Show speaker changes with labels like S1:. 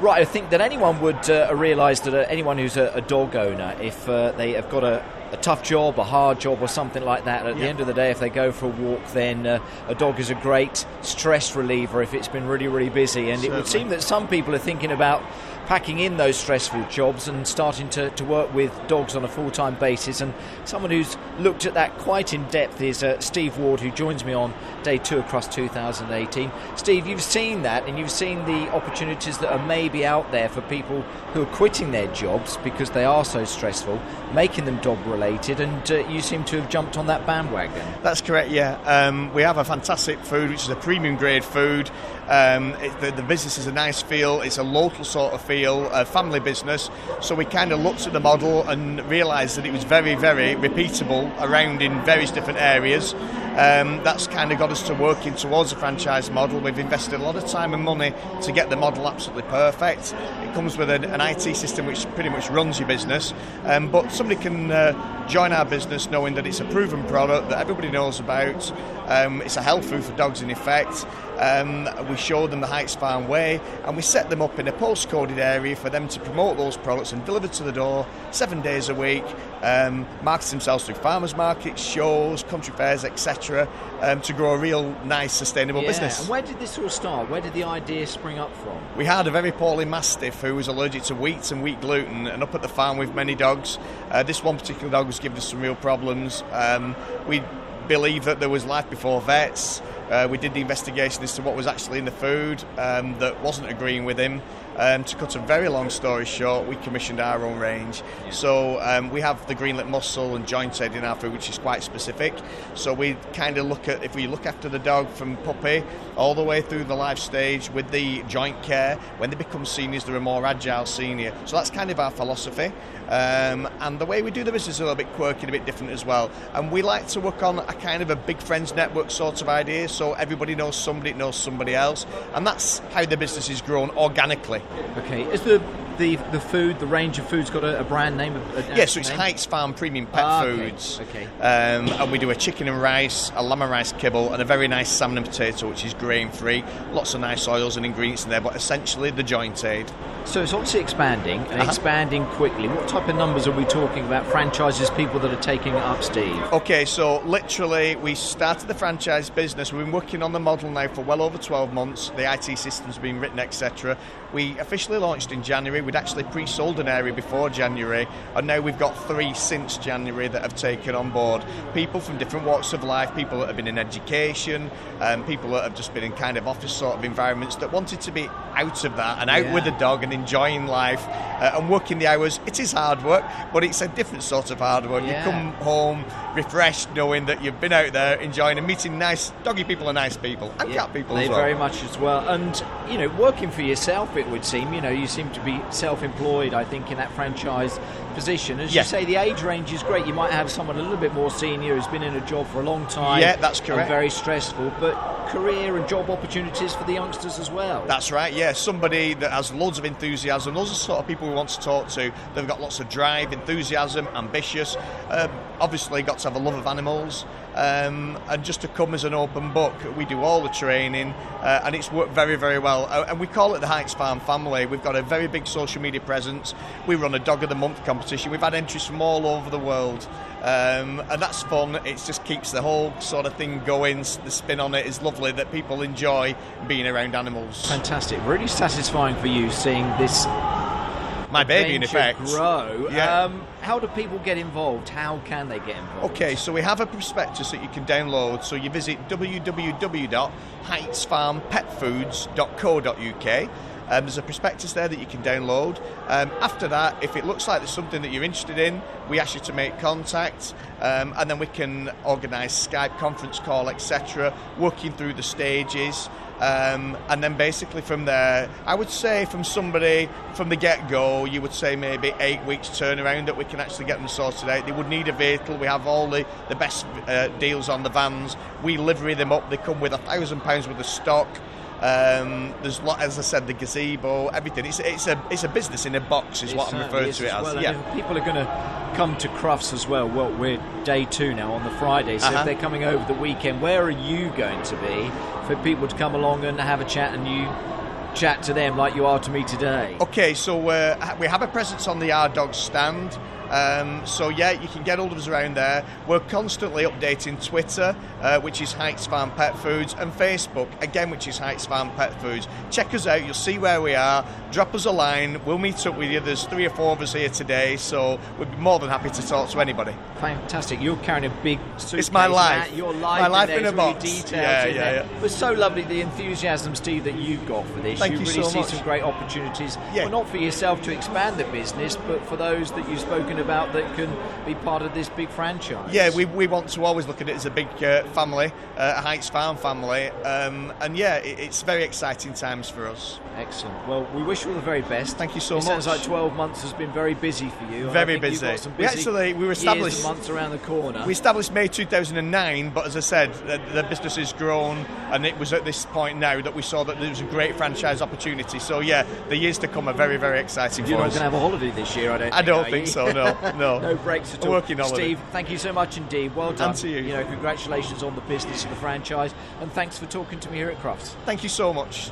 S1: Right, I think that anyone would uh, realise that uh, anyone who's a, a dog owner, if uh, they have got a, a tough job, a hard job, or something like that. At
S2: Yeah.
S1: the end of the day, if they go for a walk, then uh, a dog is a great stress reliever if it's been really, really busy. And it would seem that some people are thinking about packing in those stressful jobs and starting to, to work with dogs on a full time basis. And someone who's looked at that quite in depth is uh, Steve Ward, who joins me on day two across 2018. Steve, you've seen that and you've seen the opportunities that are maybe out there for people who are quitting their jobs because they are so stressful, making them dog related, and uh, you seem to have jumped on that bandwagon.
S2: That's correct, yeah. Um, we have a fantastic food, which is a premium grade food. Um, it, the, the business is a nice feel, it's a local sort of feel, a family business. So we kind of looked at the model and realised that it was very, very repeatable around in various different areas. Um, that's kind of got us to working towards a franchise model. We've invested a lot of time and money to get the model absolutely perfect. It comes with an, an IT system which pretty much runs your business, um, but somebody can uh, join our business knowing that it's a proven product that everybody knows about. Um, it's a health food for dogs, in effect. Um, we show them the Heights Farm way, and we set them up in a postcoded area for them to promote those products and deliver to the door seven days a week. Um, market themselves through farmers markets, shows, country fairs, etc., um, to grow a real nice, sustainable
S1: Yeah,
S2: business.
S1: And where did this all start? Where did the idea spring up from?
S2: We had a very poorly mastiff who was allergic to wheat and wheat gluten, and up at the farm with many dogs. Uh, this one particular dog was giving us some real problems. Um, we believe that there was life before vets. Uh, we did the investigation as to what was actually in the food um, that wasn't agreeing with him. Um, to cut a very long story short, we commissioned our own range. So um, we have the green-lipped mussel and joint aid in our food, which is quite specific. So we kind of look at if we look after the dog from puppy all the way through the life stage with the joint care. When they become seniors, they're a more agile senior. So that's kind of our philosophy. Um, and the way we do the business is a little bit quirky and a bit different as well. And we like to work on a kind of a big friends network sort of idea. So everybody knows somebody knows somebody else, and that's how the business is grown organically.
S1: Okay, is the the, the food, the range of foods, got a, a brand name? A, a
S2: Yeah, so it's
S1: name?
S2: Heights Farm Premium Pet
S1: Ah, okay,
S2: Foods.
S1: okay.
S2: Um, and we do a chicken and rice, a lamb and rice kibble, and a very nice salmon and potato, which is grain free. Lots of nice oils and ingredients in there, but essentially the joint aid.
S1: So it's obviously expanding and
S2: Uh-huh.
S1: expanding quickly. What type of numbers are we talking about? Franchises, people that are taking it up, Steve?
S2: Okay, so literally, we started the franchise business. We've been working on the model now for well over 12 months. The IT system's been written, etc. We officially launched in January. We'd actually pre sold an area before January, and now we've got three since January that have taken on board. People from different walks of life, people that have been in education, um, people that have just been in kind of office sort of environments that wanted to be out of that and out
S1: Yeah.
S2: with the dog and enjoying life uh, and working the hours. It is hard work, but it's a different sort of hard work.
S1: Yeah.
S2: You come home refreshed knowing that you've been out there enjoying and meeting nice doggy people and nice people and cat people
S1: They
S2: as well.
S1: very much as well. And, you know, working for yourself, it would seem, you know, you seem to be self employed, I think, in that franchise position. As
S2: Yeah.
S1: you say, the age range is great. You might have someone a little bit more senior who's been in a job for a long time.
S2: Yeah, that's
S1: and
S2: correct.
S1: very stressful, but career and job opportunities for the youngsters as well.
S2: That's right, yeah. Somebody that has loads of enthusiasm. Those are sort of people we want to talk to. They've got lots of drive, enthusiasm, ambitious. Um, obviously, got to have a love of animals. Um, and just to come as an open book, we do all the training, uh, and it's worked very, very well. Uh, and we call it the Heights Farm family. We've got a very big social media presence. We run a Dog of the Month competition. We've had entries from all over the world, um, and that's fun. It just keeps the whole sort of thing going. The spin on it is lovely that people enjoy being around animals.
S1: Fantastic. Really satisfying for you seeing this
S2: My baby, in effect.
S1: grow.
S2: Yeah.
S1: Um, how do people get involved? How can they get involved?
S2: Okay, so we have a prospectus that you can download. So you visit www.heightsfarmpetfoods.co.uk. Um, there's a prospectus there that you can download. Um, after that, if it looks like there's something that you're interested in, we ask you to make contact, um, and then we can organise Skype conference call, etc. Working through the stages. Um, and then basically from there, I would say from somebody from the get go, you would say maybe eight weeks turnaround that we can actually get them sorted out. They would need a vehicle. We have all the, the best uh, deals on the vans. We livery them up. They come with a thousand pounds worth of stock. Um, there's lot, as I said, the gazebo, everything. It's, it's a it's a business in a box, is
S1: It
S2: what I'm referring to it
S1: as well.
S2: Yeah.
S1: if people are going to come to Crufts as well. Well, we're day two now on the Friday, so
S2: Uh-huh.
S1: if they're coming over the weekend, where are you going to be for people to come along and have a chat and you chat to them like you are to me today?
S2: Okay, so uh, we have a presence on the R Dog stand. Um, so yeah, you can get hold of us around there. We're constantly updating Twitter, uh, which is Heights Farm Pet Foods, and Facebook, again, which is Heights Farm Pet Foods. Check us out. You'll see where we are. Drop us a line. We'll meet up with you. There's three or four of us here today, so we'd be more than happy to talk to anybody.
S1: Fantastic. You're carrying a big suitcase.
S2: It's my life.
S1: Matt. Your life.
S2: My life
S1: in,
S2: a box.
S1: Details
S2: Yeah, yeah,
S1: there.
S2: yeah.
S1: It was so lovely the enthusiasm, Steve, that you've got for this.
S2: Thank
S1: you
S2: you
S1: really
S2: so
S1: see
S2: much.
S1: some great opportunities.
S2: Yeah.
S1: Well, not for yourself to expand the business, but for those that you've spoken about that can be part of this big franchise.
S2: Yeah, we, we want to always look at it as a big uh, family, uh, a Heights Farm family, um, and yeah, it, it's very exciting times for us.
S1: Excellent. Well, we wish you all the very best.
S2: Thank you so
S1: it Sounds like 12 months has been very busy for you.
S2: Very busy.
S1: some
S2: We actually- we were established-
S1: and months around the corner.
S2: We established May 2009, but as I said, the, the business has grown, and it was at this point now that we saw that there was a great franchise opportunity. So yeah, the years to come are very, very exciting
S1: You're
S2: for
S1: not going to have a holiday this year, I don't.
S2: I
S1: think,
S2: don't think so, no, no.
S1: no breaks at all.
S2: working holiday.
S1: Steve, thank you so much indeed. Well done.
S2: to you.
S1: You know, congratulations on the business of the franchise, and thanks for talking to me here at Crufts.
S2: Thank you so much.